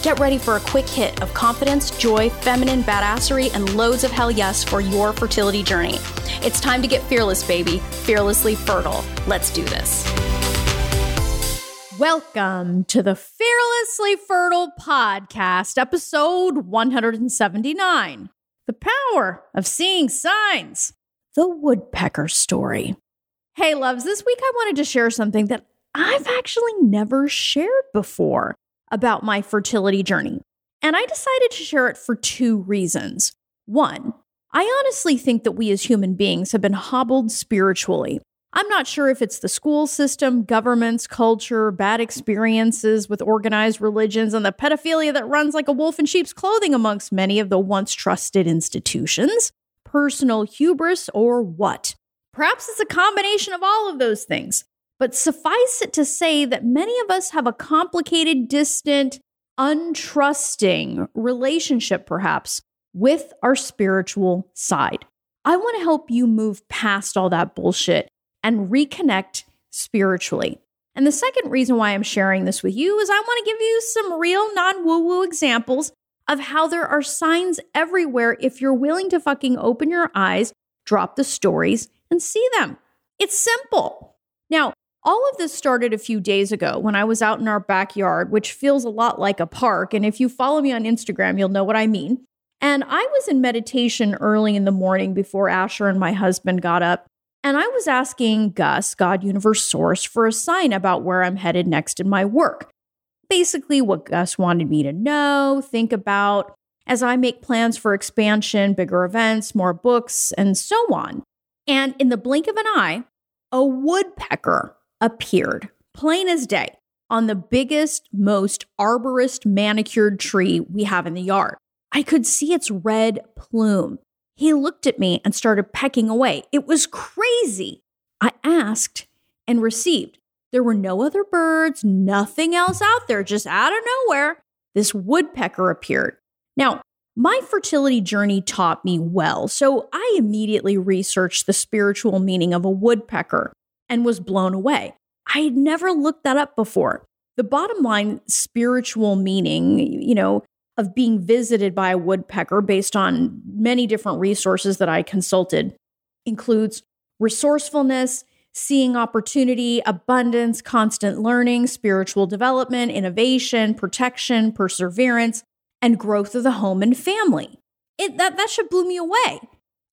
Get ready for a quick hit of confidence, joy, feminine badassery, and loads of hell yes for your fertility journey. It's time to get fearless, baby, fearlessly fertile. Let's do this. Welcome to the Fearlessly Fertile Podcast, episode 179 The Power of Seeing Signs, the Woodpecker Story. Hey, loves, this week I wanted to share something that I've actually never shared before about my fertility journey. And I decided to share it for two reasons. One, I honestly think that we as human beings have been hobbled spiritually I'm not sure if it's the school system, governments, culture, bad experiences with organized religions, and the pedophilia that runs like a wolf in sheep's clothing amongst many of the once trusted institutions, personal hubris, or what. Perhaps it's a combination of all of those things. But suffice it to say that many of us have a complicated, distant, untrusting relationship, perhaps, with our spiritual side. I want to help you move past all that bullshit and reconnect spiritually. And the second reason why I'm sharing this with you is I want to give you some real non woo woo examples of how there are signs everywhere if you're willing to fucking open your eyes, drop the stories, and see them. It's simple. Now, all of this started a few days ago when I was out in our backyard, which feels a lot like a park. And if you follow me on Instagram, you'll know what I mean. And I was in meditation early in the morning before Asher and my husband got up. And I was asking Gus, God Universe Source, for a sign about where I'm headed next in my work. Basically, what Gus wanted me to know, think about as I make plans for expansion, bigger events, more books, and so on. And in the blink of an eye, a woodpecker appeared, plain as day, on the biggest, most arborist manicured tree we have in the yard. I could see its red plume he looked at me and started pecking away. It was crazy. I asked and received. There were no other birds, nothing else out there, just out of nowhere. This woodpecker appeared. Now, my fertility journey taught me well, so I immediately researched the spiritual meaning of a woodpecker and was blown away. I had never looked that up before. The bottom line spiritual meaning, you know, of being visited by a woodpecker based on many different resources that I consulted includes resourcefulness, seeing opportunity, abundance, constant learning, spiritual development, innovation, protection, perseverance, and growth of the home and family. It, that, that should blew me away.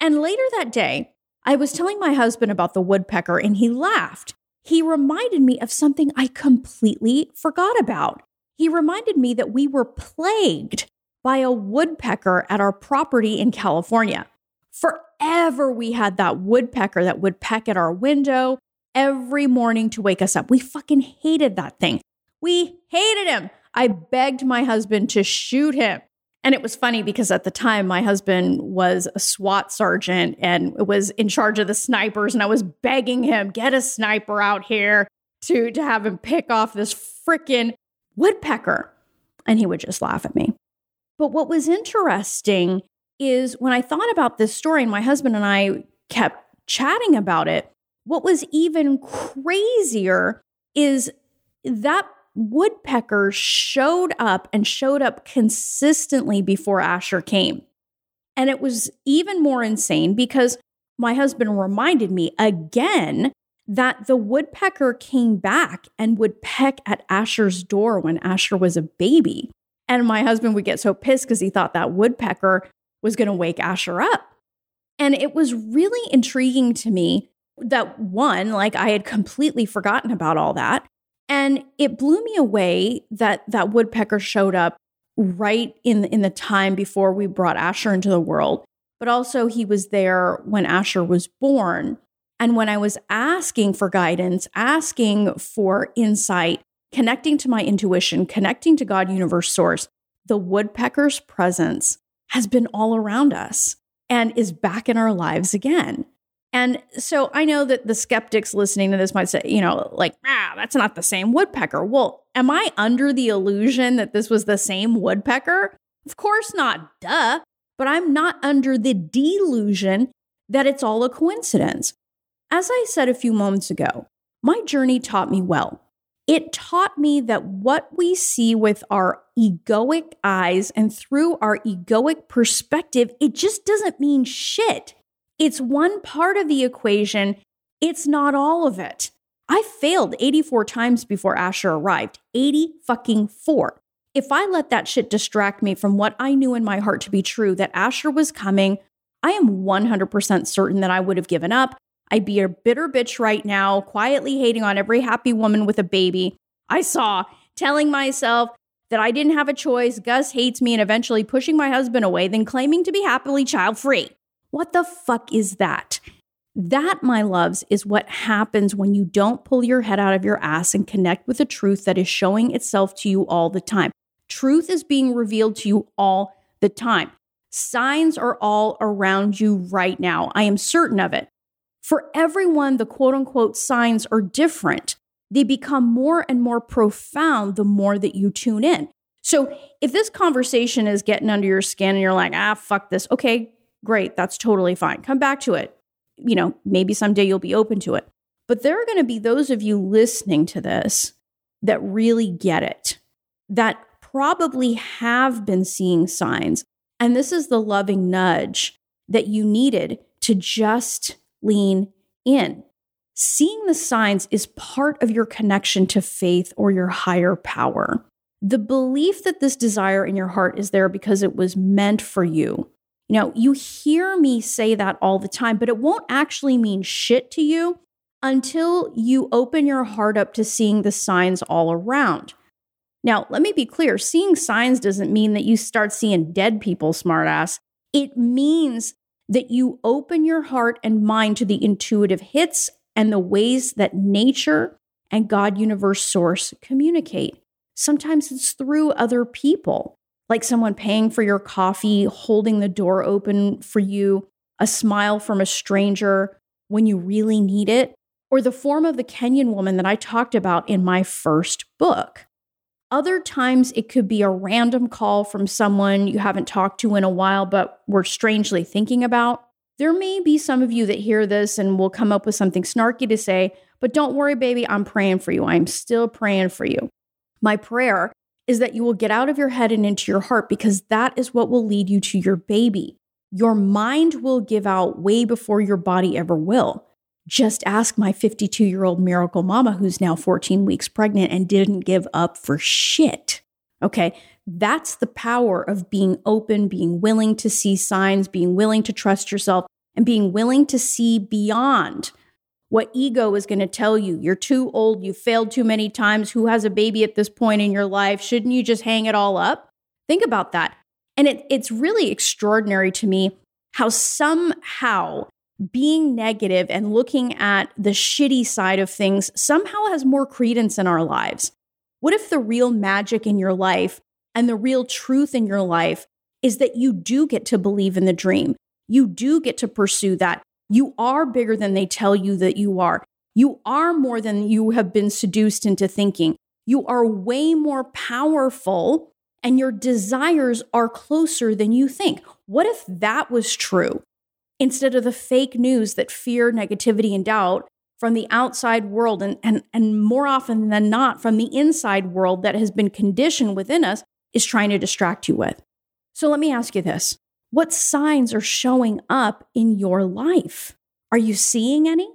And later that day, I was telling my husband about the woodpecker and he laughed. He reminded me of something I completely forgot about. He reminded me that we were plagued by a woodpecker at our property in California. Forever, we had that woodpecker that would peck at our window every morning to wake us up. We fucking hated that thing. We hated him. I begged my husband to shoot him. And it was funny because at the time, my husband was a SWAT sergeant and was in charge of the snipers. And I was begging him, get a sniper out here to, to have him pick off this freaking woodpecker. And he would just laugh at me. But what was interesting is when I thought about this story, and my husband and I kept chatting about it, what was even crazier is that woodpecker showed up and showed up consistently before Asher came. And it was even more insane because my husband reminded me again that the woodpecker came back and would peck at Asher's door when Asher was a baby. And my husband would get so pissed because he thought that woodpecker was going to wake Asher up. And it was really intriguing to me that one, like I had completely forgotten about all that. And it blew me away that that woodpecker showed up right in, in the time before we brought Asher into the world. But also, he was there when Asher was born. And when I was asking for guidance, asking for insight, connecting to my intuition, connecting to God, universe, source, the woodpecker's presence has been all around us and is back in our lives again. And so I know that the skeptics listening to this might say, you know, like, ah, that's not the same woodpecker. Well, am I under the illusion that this was the same woodpecker? Of course not, duh. But I'm not under the delusion that it's all a coincidence. As I said a few moments ago, my journey taught me well. It taught me that what we see with our egoic eyes and through our egoic perspective, it just doesn't mean shit. It's one part of the equation, it's not all of it. I failed 84 times before Asher arrived. 80 fucking four. If I let that shit distract me from what I knew in my heart to be true, that Asher was coming, I am 100% certain that I would have given up. I'd be a bitter bitch right now, quietly hating on every happy woman with a baby I saw, telling myself that I didn't have a choice, Gus hates me, and eventually pushing my husband away, then claiming to be happily child free. What the fuck is that? That, my loves, is what happens when you don't pull your head out of your ass and connect with the truth that is showing itself to you all the time. Truth is being revealed to you all the time. Signs are all around you right now. I am certain of it. For everyone, the quote unquote signs are different. They become more and more profound the more that you tune in. So if this conversation is getting under your skin and you're like, ah, fuck this, okay, great, that's totally fine. Come back to it. You know, maybe someday you'll be open to it. But there are going to be those of you listening to this that really get it, that probably have been seeing signs. And this is the loving nudge that you needed to just lean in. Seeing the signs is part of your connection to faith or your higher power. The belief that this desire in your heart is there because it was meant for you. You know, you hear me say that all the time, but it won't actually mean shit to you until you open your heart up to seeing the signs all around. Now, let me be clear seeing signs doesn't mean that you start seeing dead people, smartass. It means that you open your heart and mind to the intuitive hits and the ways that nature and God universe source communicate. Sometimes it's through other people, like someone paying for your coffee, holding the door open for you, a smile from a stranger when you really need it, or the form of the Kenyan woman that I talked about in my first book. Other times, it could be a random call from someone you haven't talked to in a while, but were strangely thinking about. There may be some of you that hear this and will come up with something snarky to say, but don't worry, baby, I'm praying for you. I'm still praying for you. My prayer is that you will get out of your head and into your heart because that is what will lead you to your baby. Your mind will give out way before your body ever will. Just ask my 52 year old miracle mama who's now 14 weeks pregnant and didn't give up for shit. Okay. That's the power of being open, being willing to see signs, being willing to trust yourself, and being willing to see beyond what ego is going to tell you. You're too old. You failed too many times. Who has a baby at this point in your life? Shouldn't you just hang it all up? Think about that. And it, it's really extraordinary to me how somehow being negative and looking at the shitty side of things somehow has more credence in our lives. What if the real magic in your life and the real truth in your life is that you do get to believe in the dream? You do get to pursue that. You are bigger than they tell you that you are. You are more than you have been seduced into thinking. You are way more powerful and your desires are closer than you think. What if that was true? instead of the fake news that fear, negativity, and doubt from the outside world, and, and, and more often than not from the inside world that has been conditioned within us, is trying to distract you with. So let me ask you this what signs are showing up in your life? Are you seeing any?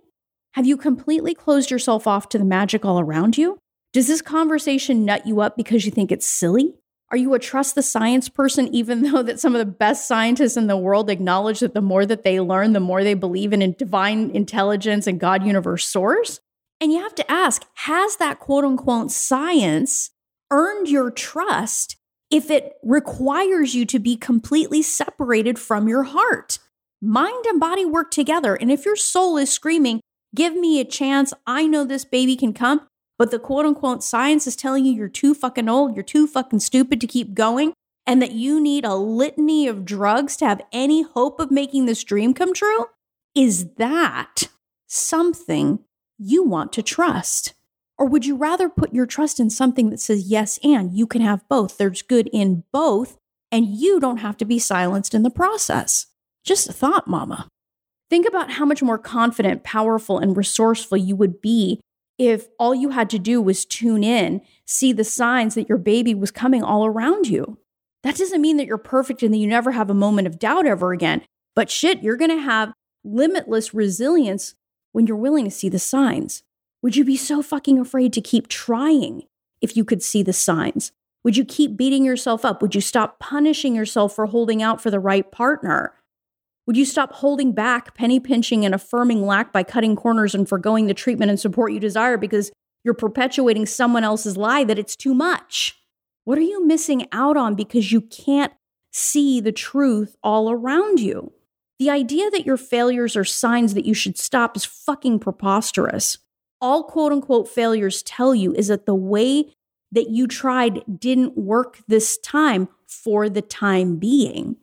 Have you completely closed yourself off to the magic all around you? Does this conversation nut you up because you think it's silly? Are you a trust the science person, even though that some of the best scientists in the world acknowledge that the more that they learn, the more they believe in divine intelligence and God universe source? And you have to ask, has that quote unquote science earned your trust if it requires you to be completely separated from your heart? Mind and body work together. And if your soul is screaming, give me a chance, I know this baby can come, but the quote unquote science is telling you you're too fucking old, you're too fucking stupid to keep going, and that you need a litany of drugs to have any hope of making this dream come true, is that something you want to trust? Or would you rather put your trust in something that says yes and you can have both? There's good in both, and you don't have to be silenced in the process. Just a thought, mama. Think about how much more confident, powerful, and resourceful you would be if all you had to do was tune in, see the signs that your baby was coming all around you. That doesn't mean that you're perfect and that you never have a moment of doubt ever again. But shit, you're to have limitless resilience when you're willing to see the signs. Would you be so fucking afraid to keep trying if you could see the signs? Would you keep beating yourself up? Would you stop punishing yourself for holding out for the right partner? Would you stop holding back, penny pinching, and affirming lack by cutting corners and foregoing the treatment and support you desire because you're perpetuating someone else's lie that it's too much? What are you missing out on because you can't see the truth all around you? The idea that your failures are signs that you should stop is fucking preposterous all quote unquote failures tell you is that the way that you tried didn't work this time for the time being.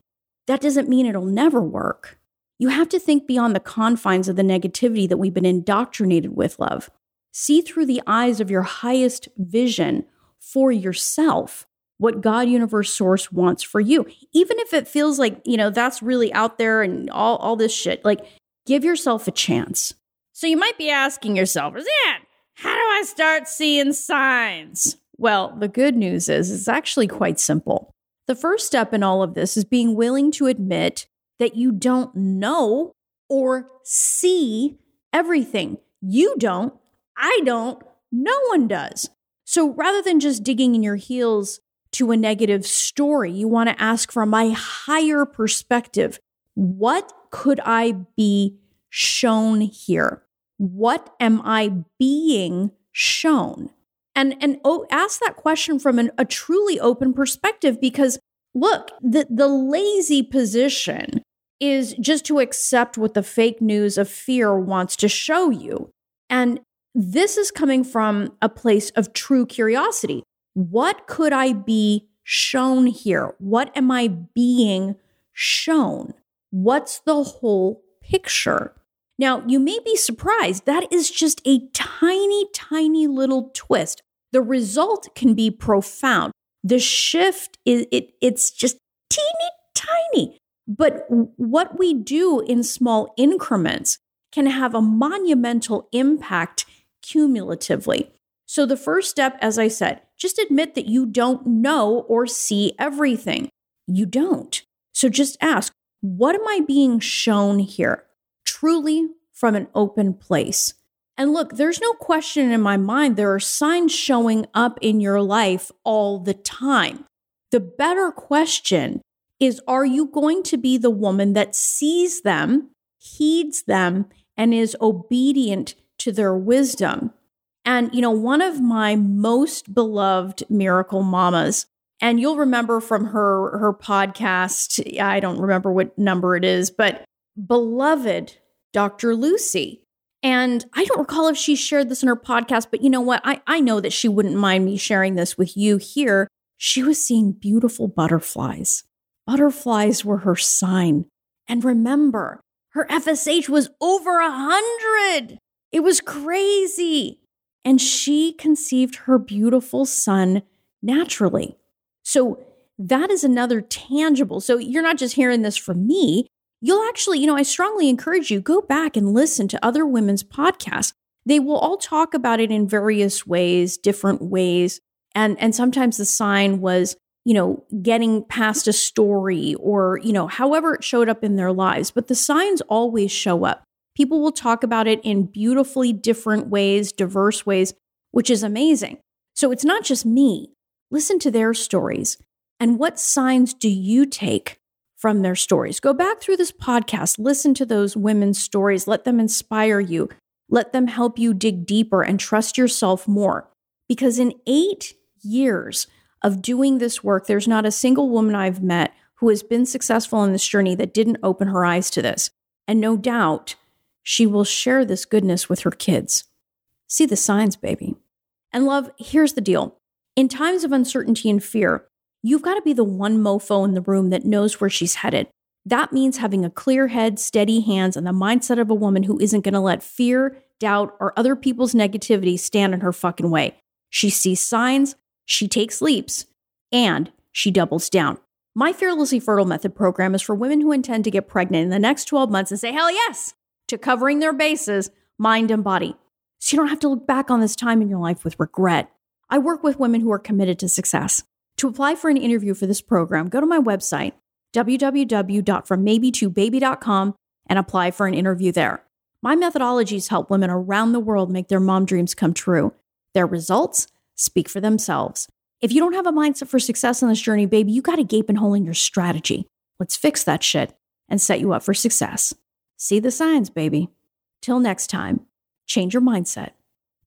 That doesn't mean it'll never work. You have to think beyond the confines of the negativity that we've been indoctrinated with, love. See through the eyes of your highest vision for yourself what God, universe, source wants for you. Even if it feels like, you know, that's really out there and all, all this shit, like give yourself a chance. So you might be asking yourself, Roseanne, how do I start seeing signs? Well, the good news is it's actually quite simple. The first step in all of this is being willing to admit that you don't know or see everything. You don't, I don't, no one does. So rather than just digging in your heels to a negative story, you want to ask from my higher perspective what could I be shown here? What am I being shown? And and oh, ask that question from an, a truly open perspective because look, the the lazy position is just to accept what the fake news of fear wants to show you. And this is coming from a place of true curiosity. What could I be shown here? What am I being shown? What's the whole picture? Now, you may be surprised, that is just a tiny, tiny little twist. The result can be profound. The shift is it, it's just teeny tiny. But what we do in small increments can have a monumental impact cumulatively. So, the first step, as I said, just admit that you don't know or see everything. You don't. So, just ask, what am I being shown here? Truly from an open place. And look, there's no question in my mind, there are signs showing up in your life all the time. The better question is Are you going to be the woman that sees them, heeds them, and is obedient to their wisdom? And, you know, one of my most beloved miracle mamas, and you'll remember from her her podcast, I don't remember what number it is, but beloved Dr. Lucy. And I don't recall if she shared this in her podcast, but you know what? I, I know that she wouldn't mind me sharing this with you here. She was seeing beautiful butterflies. Butterflies were her sign. And remember, her FSH was over a hundred. It was crazy. And she conceived her beautiful son naturally. So that is another tangible. So you're not just hearing this from me you'll actually, you know, I strongly encourage you go back and listen to other women's podcasts. They will all talk about it in various ways, different ways. And and sometimes the sign was, you know, getting past a story or, you know, however it showed up in their lives, but the signs always show up. People will talk about it in beautifully different ways, diverse ways, which is amazing. So it's not just me. Listen to their stories. And what signs do you take from their stories. Go back through this podcast, listen to those women's stories, let them inspire you, let them help you dig deeper and trust yourself more. Because in eight years of doing this work, there's not a single woman I've met who has been successful in this journey that didn't open her eyes to this. And no doubt she will share this goodness with her kids. See the signs, baby. And love, here's the deal. In times of uncertainty and fear, you've got to be the one mofo in the room that knows where she's headed. That means having a clear head, steady hands, and the mindset of a woman who isn't going to let fear, doubt, or other people's negativity stand in her fucking way. She sees signs, she takes leaps, and she doubles down. My Fearlessly Fertile Method program is for women who intend to get pregnant in the next 12 months and say, hell yes, to covering their bases, mind and body. So you don't have to look back on this time in your life with regret. I work with women who are committed to success. To apply for an interview for this program, go to my website, www.frommaybe2baby.com, and apply for an interview there. My methodologies help women around the world make their mom dreams come true. Their results speak for themselves. If you don't have a mindset for success on this journey, baby, you got a gaping hole in your strategy. Let's fix that shit and set you up for success. See the signs, baby. Till next time, change your mindset,